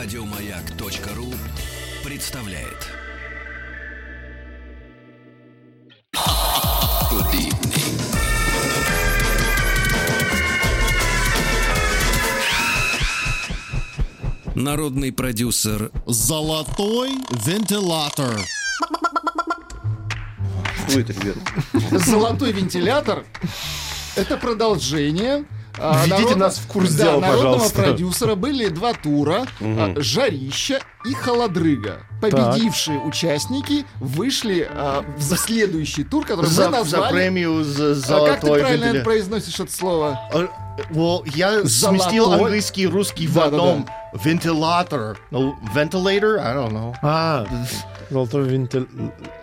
Радиомаяк.ру представляет. Народный продюсер Золотой вентилятор. Что это, ребята? Золотой вентилятор – это продолжение Введите народно- нас в курс да, дела, народного пожалуйста. продюсера были два тура а, «Жарища» и «Холодрыга». Победившие участники вышли а, в следующий тур, который мы За, за назвали... премию за А золотой как ты правильно вентилятор. произносишь это слово? А, well, я сместил Золотой. английский и русский в Да-да-да. одном. Вентилятор. No, ventilator? I don't know. А, золотой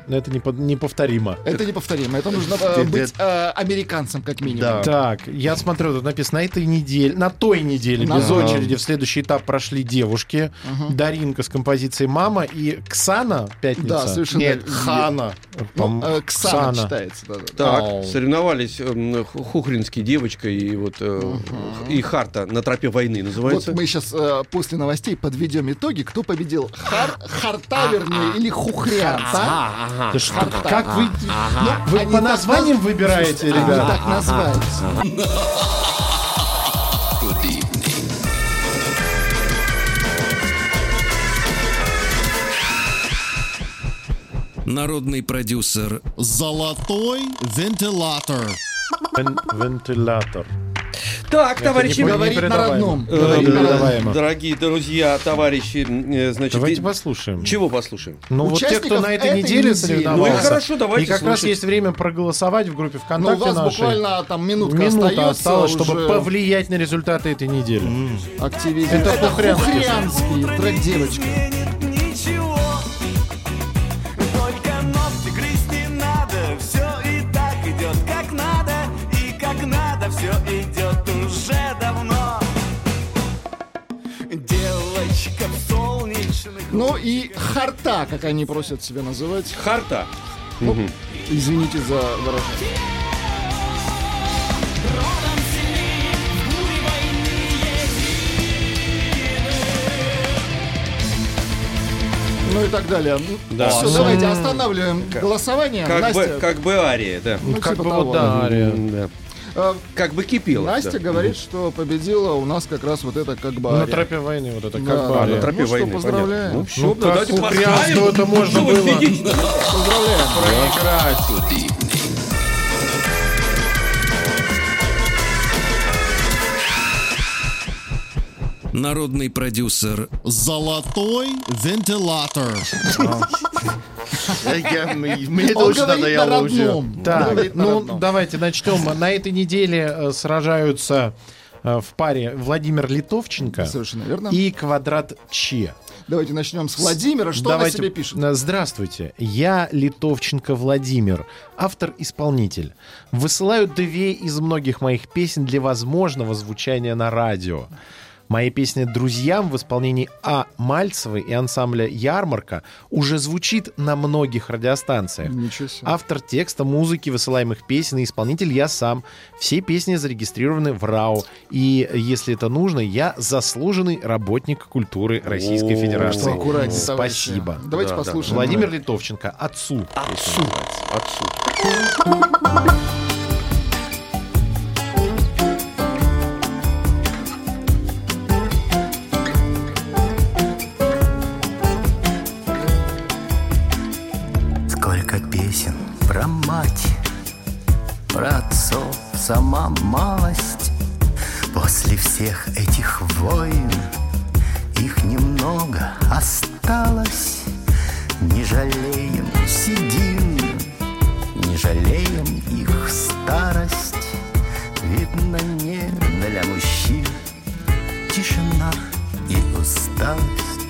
вентиль... Это не под- неповторимо. Это неповторимо. Это нужно э, быть э, американцем, как минимум. Да. Так, я смотрю, тут написано, на этой неделе, на той неделе, На без той. очереди, в следующий этап прошли девушки. Даринка с композицией «Мама» и Ксана, пятница. Да, совершенно. Нет. Хана. Ну, э, Ксана читается. Так, Ау. соревновались эм, Ху- Хухринский девочка и вот э, и Харта на тропе войны Вот называется. мы сейчас после новостей подведем итоги, кто победил. Хар, харта, вернее, или Да что- Харта. как вы... Ну, Вы они по названиям наз- выбираете, ребята? так назвались. Народный продюсер Золотой вентилятор. Вен- Вентилятор. Так, товарищи, не Говорит на родном. дорогие друзья, товарищи, э, значит, Давайте и- послушаем. чего послушаем? Ну вот те, кто на этой этой неделе соревновался. Ну и хорошо, давайте И как раз есть время проголосовать в группе Но у ВКонтакте вас нашей. буквально там минутка, Минута остается осталось, чтобы уже повлиять на результаты этой недели. активизм. Это Это хухрянский. хухрянский трек девочка. И харта, как они просят себя называть. Харта. Извините за выражение. Ну и так далее. Да. Все, давайте останавливаем голосование. Как Настя, бы, как бы ария, да. ну, как типа бы того. вот да, Ария. Да. Э, Как бы кипело. Настя да. говорит, что победила у нас как раз вот это как бы На тропе войны вот это как бы да. На тропе Ну что, войны, поздравляем. Ну все, Ну, как давайте. Хрянского это можно вы было? Поздравляем. Народный продюсер Золотой вентилятор. Мне на надоело уже. Так, ну родном. давайте начнем. На этой неделе э, сражаются э, в паре Владимир Литовченко Совершенно верно. и Квадрат Че. Давайте начнем с Владимира. Что Давайте, она себе пишет? э, Здравствуйте, я Литовченко Владимир, автор-исполнитель. Высылаю две из многих моих песен для возможного звучания на радио. Моя песня «Друзьям» в исполнении А. Мальцевой и ансамбля «Ярмарка» уже звучит на многих радиостанциях. Ничего себе. Автор текста, музыки, высылаемых песен и исполнитель я сам. Все песни зарегистрированы в РАО. И, если это нужно, я заслуженный работник культуры Российской О, Федерации. Что аккуратнее, товарищи. Спасибо. Давайте Да, да. послушаем. Владимир Литовченко, отцу. Отцу. Отцу. Сама малость. После всех этих войн их немного осталось. Не жалеем седин, не жалеем их старость. Видно, не для мужчин тишина и усталость.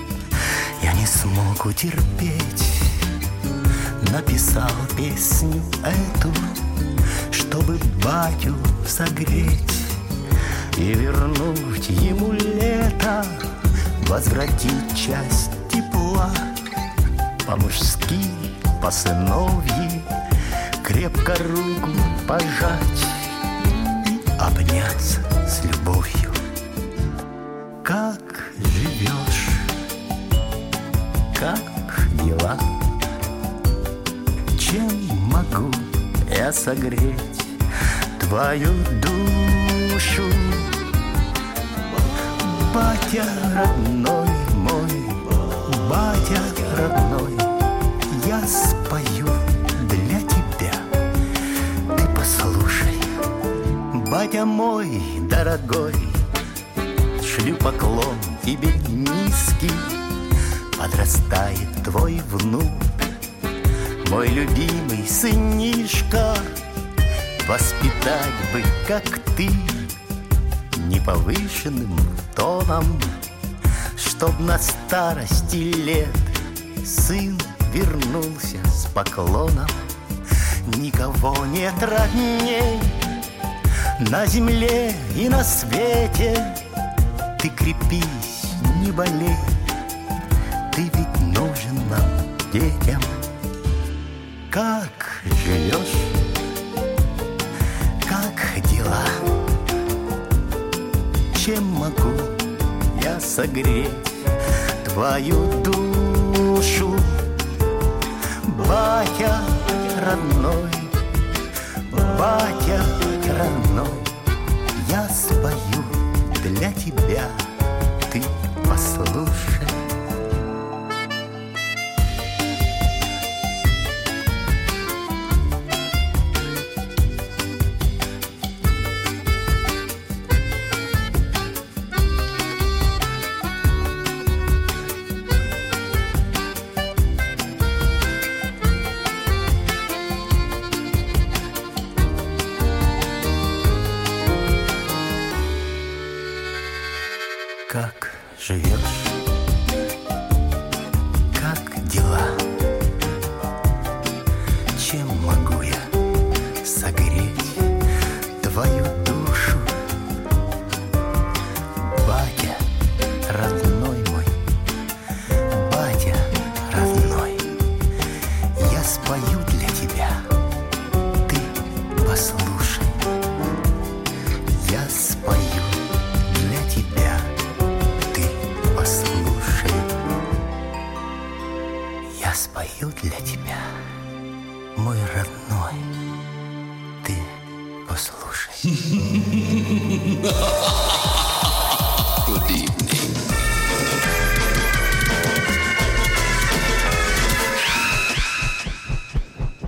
Я не смог утерпеть Написал песню эту чтобы батю согреть И вернуть ему лето, возвратить часть тепла По-мужски, по-сыновьи, крепко руку пожать И обняться с любовью. Как живешь, как дела, чем могу я согреть? Твою душу. Батя родной мой, батя родной, я спою для тебя. Ты послушай, батя мой дорогой, шлю поклон тебе низкий, подрастает твой внук, мой любимый сынишка, воспитать бы, как ты, неповышенным тоном, Чтоб на старости лет сын вернулся с поклоном. Никого нет родней на земле и на свете. Ты крепись, не болей, ты ведь нужен нам, детям. Как живешь? Чем могу я согреть твою душу? Батя родной, батя родной, я спою для тебя, ты послушай.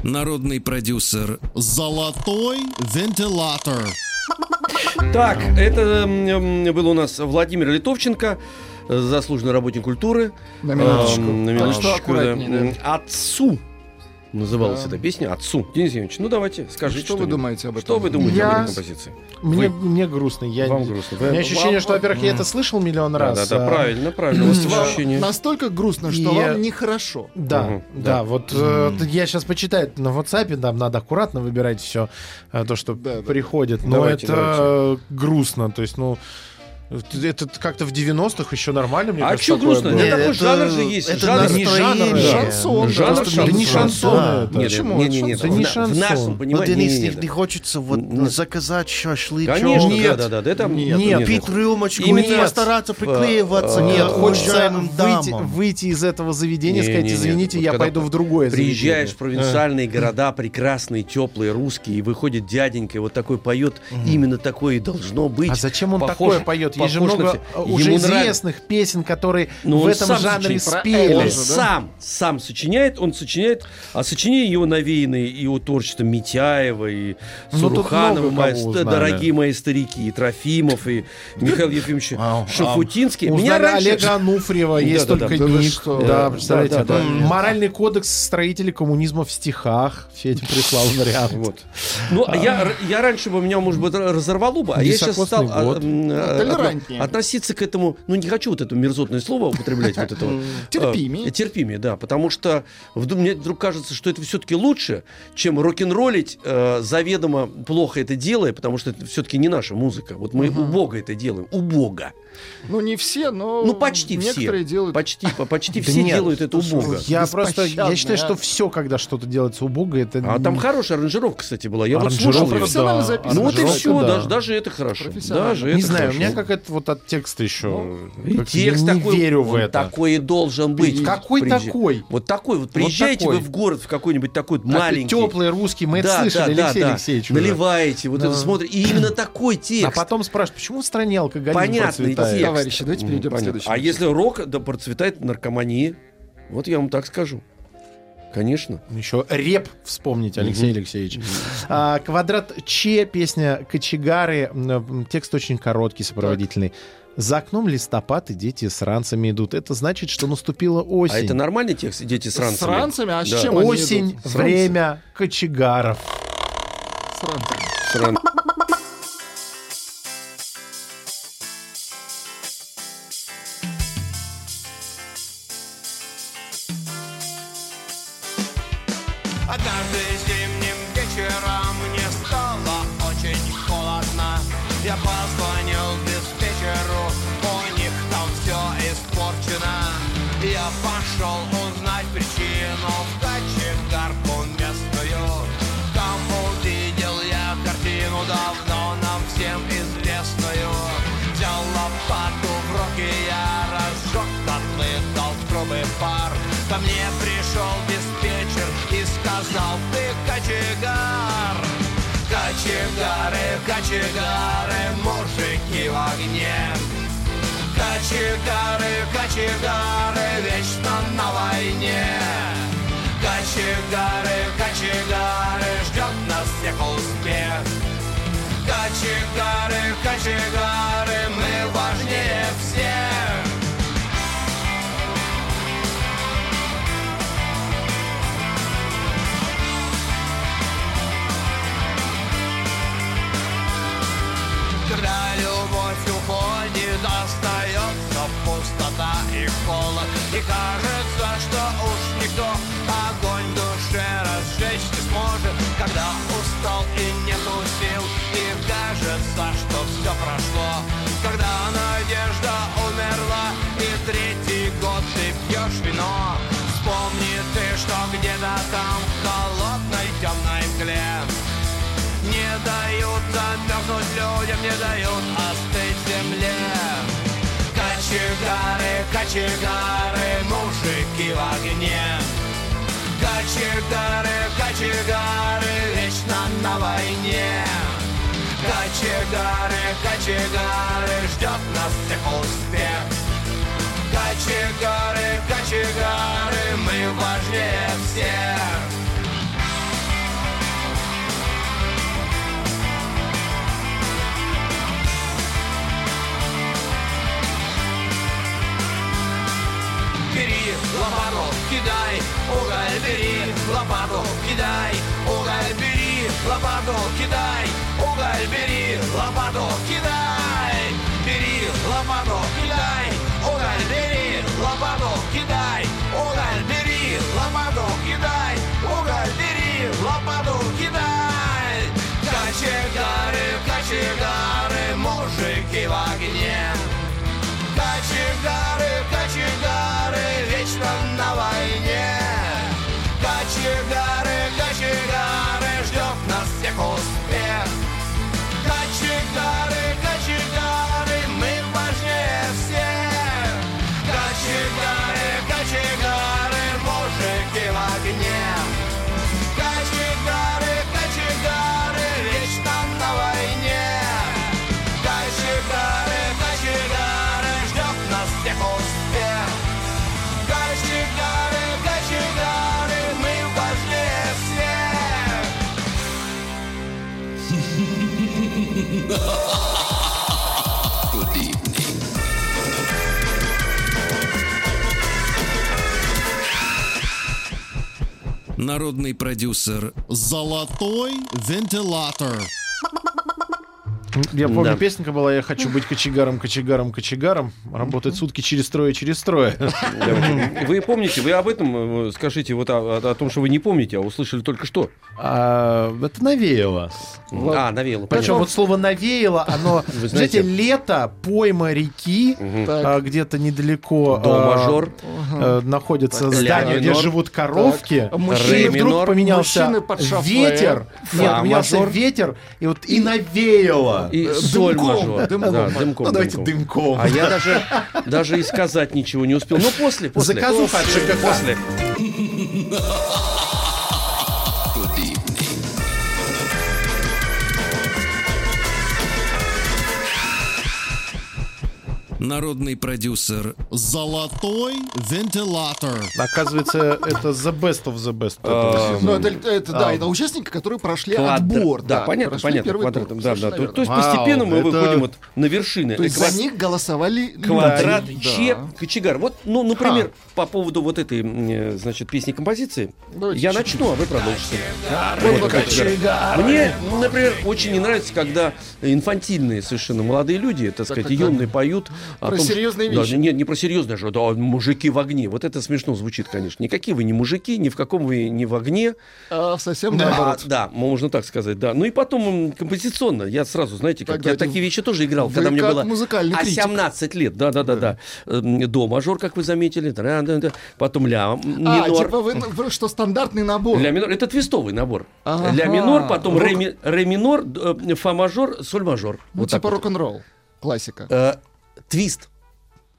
Народный продюсер Золотой вентилятор. Так, это был у нас Владимир Литовченко, э, заслуженный работник культуры. На минуточку. Эм, на минуточку, что аккуратнее, да. Отцу называлась Да. эта песня. Отцу. Денис Евгеньевич, ну давайте, скажите. Что вы что-нибудь. думаете об этом? Что вы думаете Я- об этой композиции? Мне, Вы- мне грустно. Я, Вам грустно. У меня Вы- ощущение, Вам- что, во-первых, я это слышал миллион Да, раз. да, да, а- правильно, правильно. У вас ощущение. настолько грустно, что И- вам нехорошо. Да, Мгм, да, да. вот э, я сейчас почитаю на WhatsApp, там надо аккуратно выбирать все то, что Да, да. приходит. Но Давайте, это э, грустно, то есть, ну, это- это как-то в 90-х еще нормально, мне А кажется, чё такое грустно? Да Нет, такой это- жанр же есть. это жанр. не жанр, настроение. Шансон, Жанр да. шансон. Да не шансон Да. это. Нет, Почему? нет, нет, нет, Это не на- В шансон. нашем, Вот, понимаете, Денис, не- не, не- не хочется вот Нет. заказать шашлычок. Конечно, Нет. да, да, да, да, там Нет, нет, пить рюмочку Именно и постараться приклеиваться к Нет, э, хочется уважаемым выйти, дамам. выйти из этого заведения, Не, сказать, не, извините, Вот я пойду в другое Приезжаешь в провинциальные города, прекрасные, теплые, русские, и выходит дяденька, и вот такой поет, именно такое и должно быть. А зачем он такое поет? Есть же много э, уже Ему нрав- известных песен, которые Ну, в этом жанре сочинит. спели. Он да? сам, сам сочиняет, он сочиняет, а сочинение его навеяны и его творчество Митяева, и Ну, Суруханова, мои дорогие мои старики, и Трофимов, и Михаил Ефимович Ау, Шафутинский. Меня Узнали раньше... Олега Ануфриева, есть только что? Да, представляете? Моральный кодекс строителей коммунизма в стихах. Федя прислал вариант. Вот. Ну, а я, я раньше бы меня, может быть, разорвало бы, а я сейчас стал год. а, а, Относиться к этому, ну, не хочу вот это мерзотное слово употреблять, вот это вот. Терпимее. А, Терпимее, да, потому что мне вдруг кажется, что это все-таки лучше, чем рок-н-роллить э, заведомо плохо это делая, потому что это все-таки не наша музыка. Вот мы убого это делаем, убого. Ну, не все, но Ну, почти некоторые все. делают. Почти, по- почти Да все нет, делают это слушай, убого. Я просто, я считаю, что все, когда что-то делается убого, это... А там хорошая аранжировка, кстати, была. Я вот слушал ее. Ну вот и все, да. даже, даже это хорошо. Даже Не это знаю, у меня какая-то это вот от текста еще. Как текст я не такой, верю в это. такой и должен быть. Какой Приезжай- такой? Вот такой вот. Приезжайте такой. вы в город в какой-нибудь такой вот А, маленький. Теплый русский, мы это Да, слышали, да, Алексей да, да. Алексеевич. уже. Наливаете, вот Да. это смотрите. И именно такой текст. А потом спрашивают, почему в стране алкоголизм Понятный процветает? текст. Товарищи, давайте перейдем к следующему. А если рок, да процветает наркомания. Вот я вам так скажу. Конечно. Еще реп вспомнить, Алексей Алексеевич. А, квадрат Че, песня Кочегары. М, Текст очень короткий, сопроводительный. За окном листопад, и дети с ранцами идут. Это значит, что наступила осень. А это нормальный текст? Дети с ранцами? С ранцами? А с Да. чем они Осень, идут? С время кочегаров. ранцами. С ранцами. С ран- Кочегары, кочегары, мужики в огне. Кочегары, кочегары, вечно на войне. Кочегары, кочегары, ждет нас всех успех. Кочегары, кочегары, мы важнее И кажется, что уж никто огонь в душе разжечь не сможет. Когда устал и нету сил И кажется, что все прошло. Когда надежда умерла И третий год ты пьешь вино. Вспомни ты, что где-то там В холодной темной мгле. Не дают замерзнуть людям, не дают Кочегары, мужики в огне. Кочегары, кочегары, вечно на войне. Кочегары, кочегары, ждет нас всех успех. Мужики в огне. Народный продюсер Золотой вентилятор. Я помню, Да. песенка была «Я хочу быть кочегаром, кочегаром, кочегаром». Работать сутки через трое, через трое. Вы помните, вы об этом э, скажите, вот о, о- о том, что вы не помните, а услышали только что. А, это навеяло. А, навело. Причем вот слово «навеяло», оно, Вы знаете, лето, пойма реки, а, где-то недалеко До а, мажор. э, находится здание, где живут коровки. Мужчины- вдруг поменялся ветер. Нет, поменялся ветер, и вот и навеяло. И Э, соль мажор. дымком. Да, дымком, Ну, давайте дымком. дымком. А я даже, даже и сказать ничего не успел. Ну, после, после. Заказуха от ЖКХ. После. Народный продюсер Золотой вентилятор. Оказывается, это the best of the best этого Ну, это, да, это участники, которые прошли отбор. Да, понятно, понятно. первый квадрат, тур, да, да. То, есть постепенно мы выходим вот на вершины. То есть Экват- за них голосовали. Квадрат. Че, кочегар. Вот, ну, например, по поводу вот этой, э, значит, песни композиции, Давайте я начну, а вы продолжите. Мне, например, очень не нравится, когда инфантильные совершенно молодые люди, так сказать, юные поют Про том, серьезные да, вещи. нет, не про серьезные, что да, мужики в огне. Вот это смешно звучит, конечно. Никакие вы не мужики, ни в каком вы не в огне. А, совсем А, наоборот. да, можно так сказать, да. Ну и потом композиционно, я сразу, знаете, как Тогда я такие вещи тоже играл, когда мне было а, критик. 17 лет, да, да, да, да. Эм, До мажор, как вы заметили, да, да, да. потом ля А, минор. типа вы, что, стандартный набор. Ля минор, это твистовый набор. Ага. Ля минор, потом ре, ре минор, э, фа мажор, соль мажор. Ну, Вот типа рок-н-ролл. Классика. Твист.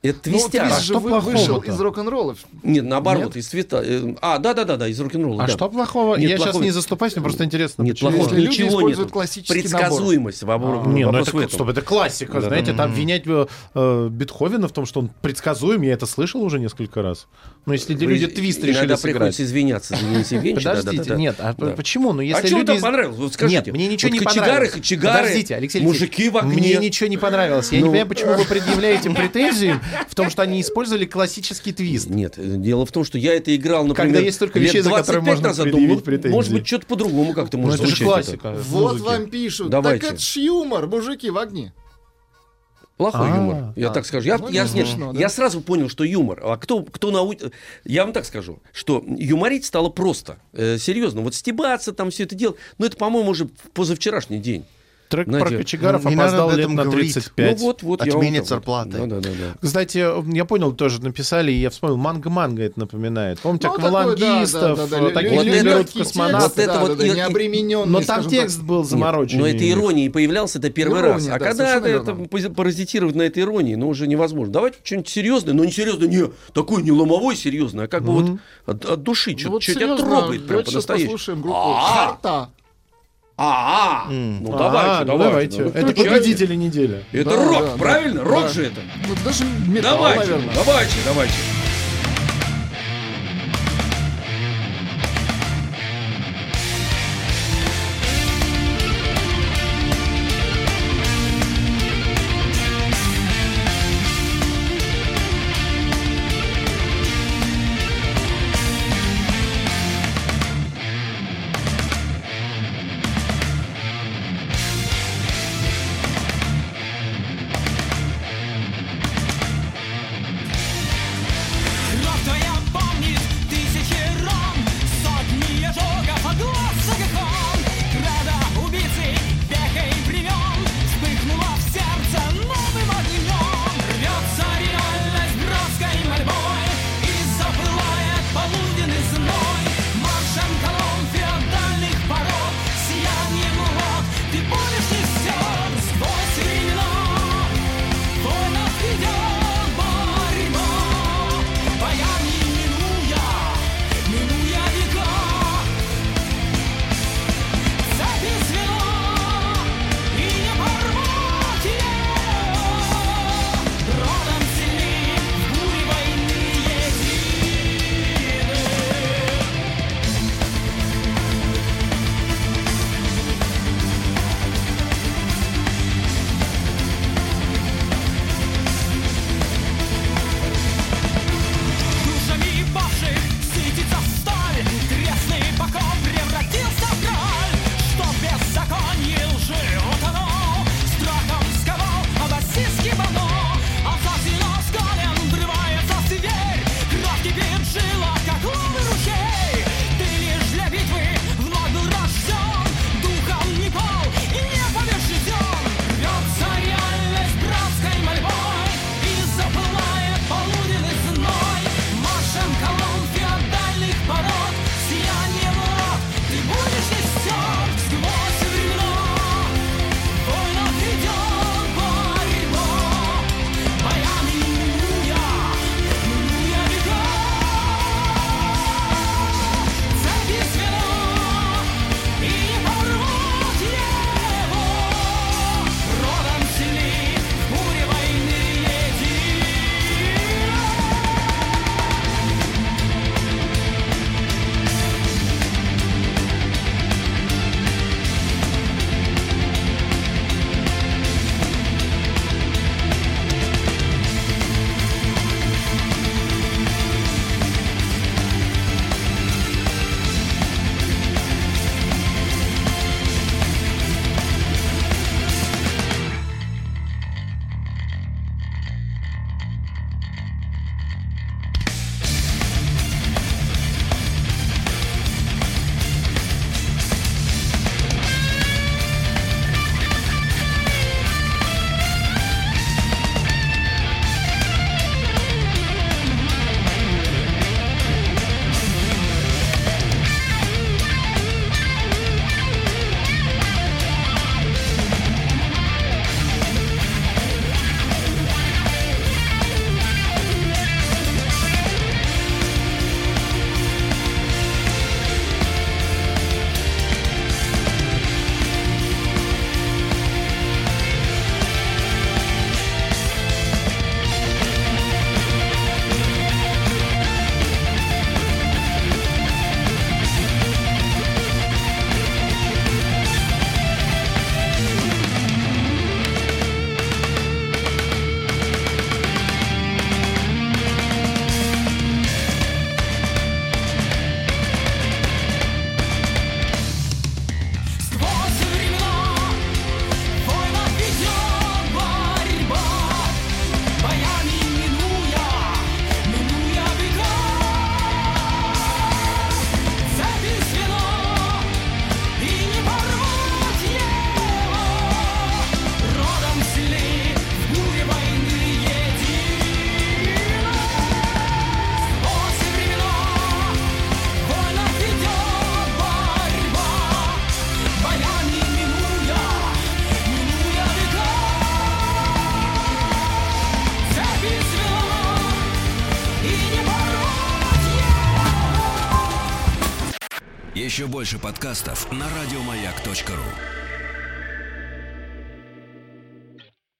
Это Ну, твистяр. твист же что вы- плохого-то? вышел из рок-н-ролла. Нет, наоборот, Нет? из твиста. э, А, да, да, да, да, из рок-н-ролла. А да. что плохого? Нет, я сейчас плохого- не заступаюсь, мне просто интересно. Нет, почему. плохого Если люди ничего используют нет. классический Предсказуемость. Вопрос, Не, ну вопрос это, в этом. стоп, это классика, Да, знаете, да. там винять э, э, Бетховена в том, что он предсказуем, я это слышал уже несколько раз. Но если Вы люди твист решили Иногда сыграть... приходится извиняться за Денис Евгеньевич. Подождите, нет, а почему? Ну, если а что люди... там понравилось? Вот скажите. Нет, мне ничего Вот не кочегары, понравилось. кочегары, Подождите, Алексей мужики в огне. Мне ничего не понравилось. Я не Ну. понимаю, почему вы предъявляете претензии в том, что они использовали классический твист. Нет, дело в том, что я это играл, например, Когда есть лет вещей, за которые 25 можно назад, думал, претензии. может быть, что-то по-другому как-то Ну, может это же классика. в Вот вам пишут. Давайте. Так это ж юмор, мужики в огне. Плохой А, юмор, я а. так скажу. Я, Ну, я, не нет, смешно, да? я сразу понял, что юмор. А кто, кто нау- Я вам так скажу, что юморить стало просто. Э, серьезно, вот стебаться, там все это делать. Ну, это, по-моему, уже позавчерашний день. Трек Знаете, про кочегаров ну, не опоздал лет на говорить. 35. Ну, вот, вот. вот. зарплаты. Да, да, да, да. Кстати, я понял, тоже написали, и я вспомнил, манго-манго это напоминает. Помните, Ну, аквалангистов, да, да, да, таких Вот не это- берут в легкий космонавты. Вот это вот необремененный, Но там текст был Нет, замороченный. но это иронией появлялся, это первый Ирония, раз. А да, когда это паразитировать на этой иронии, ну, уже невозможно. Давайте что-нибудь серьезное, но не серьезное, не такой не ломовой серьезное, а как бы вот от, души, Ну что вот тебя трогает прям по-настоящему. послушаем группу. А, ну А, давайте, ну давайте. давайте. ну, Это победители недели. Это Да, рок, да, да. правильно? Рок Да. же это. Ну, даже металл, Давайте, наверное. давайте, давайте. Больше подкастов на радиомаяк.ру.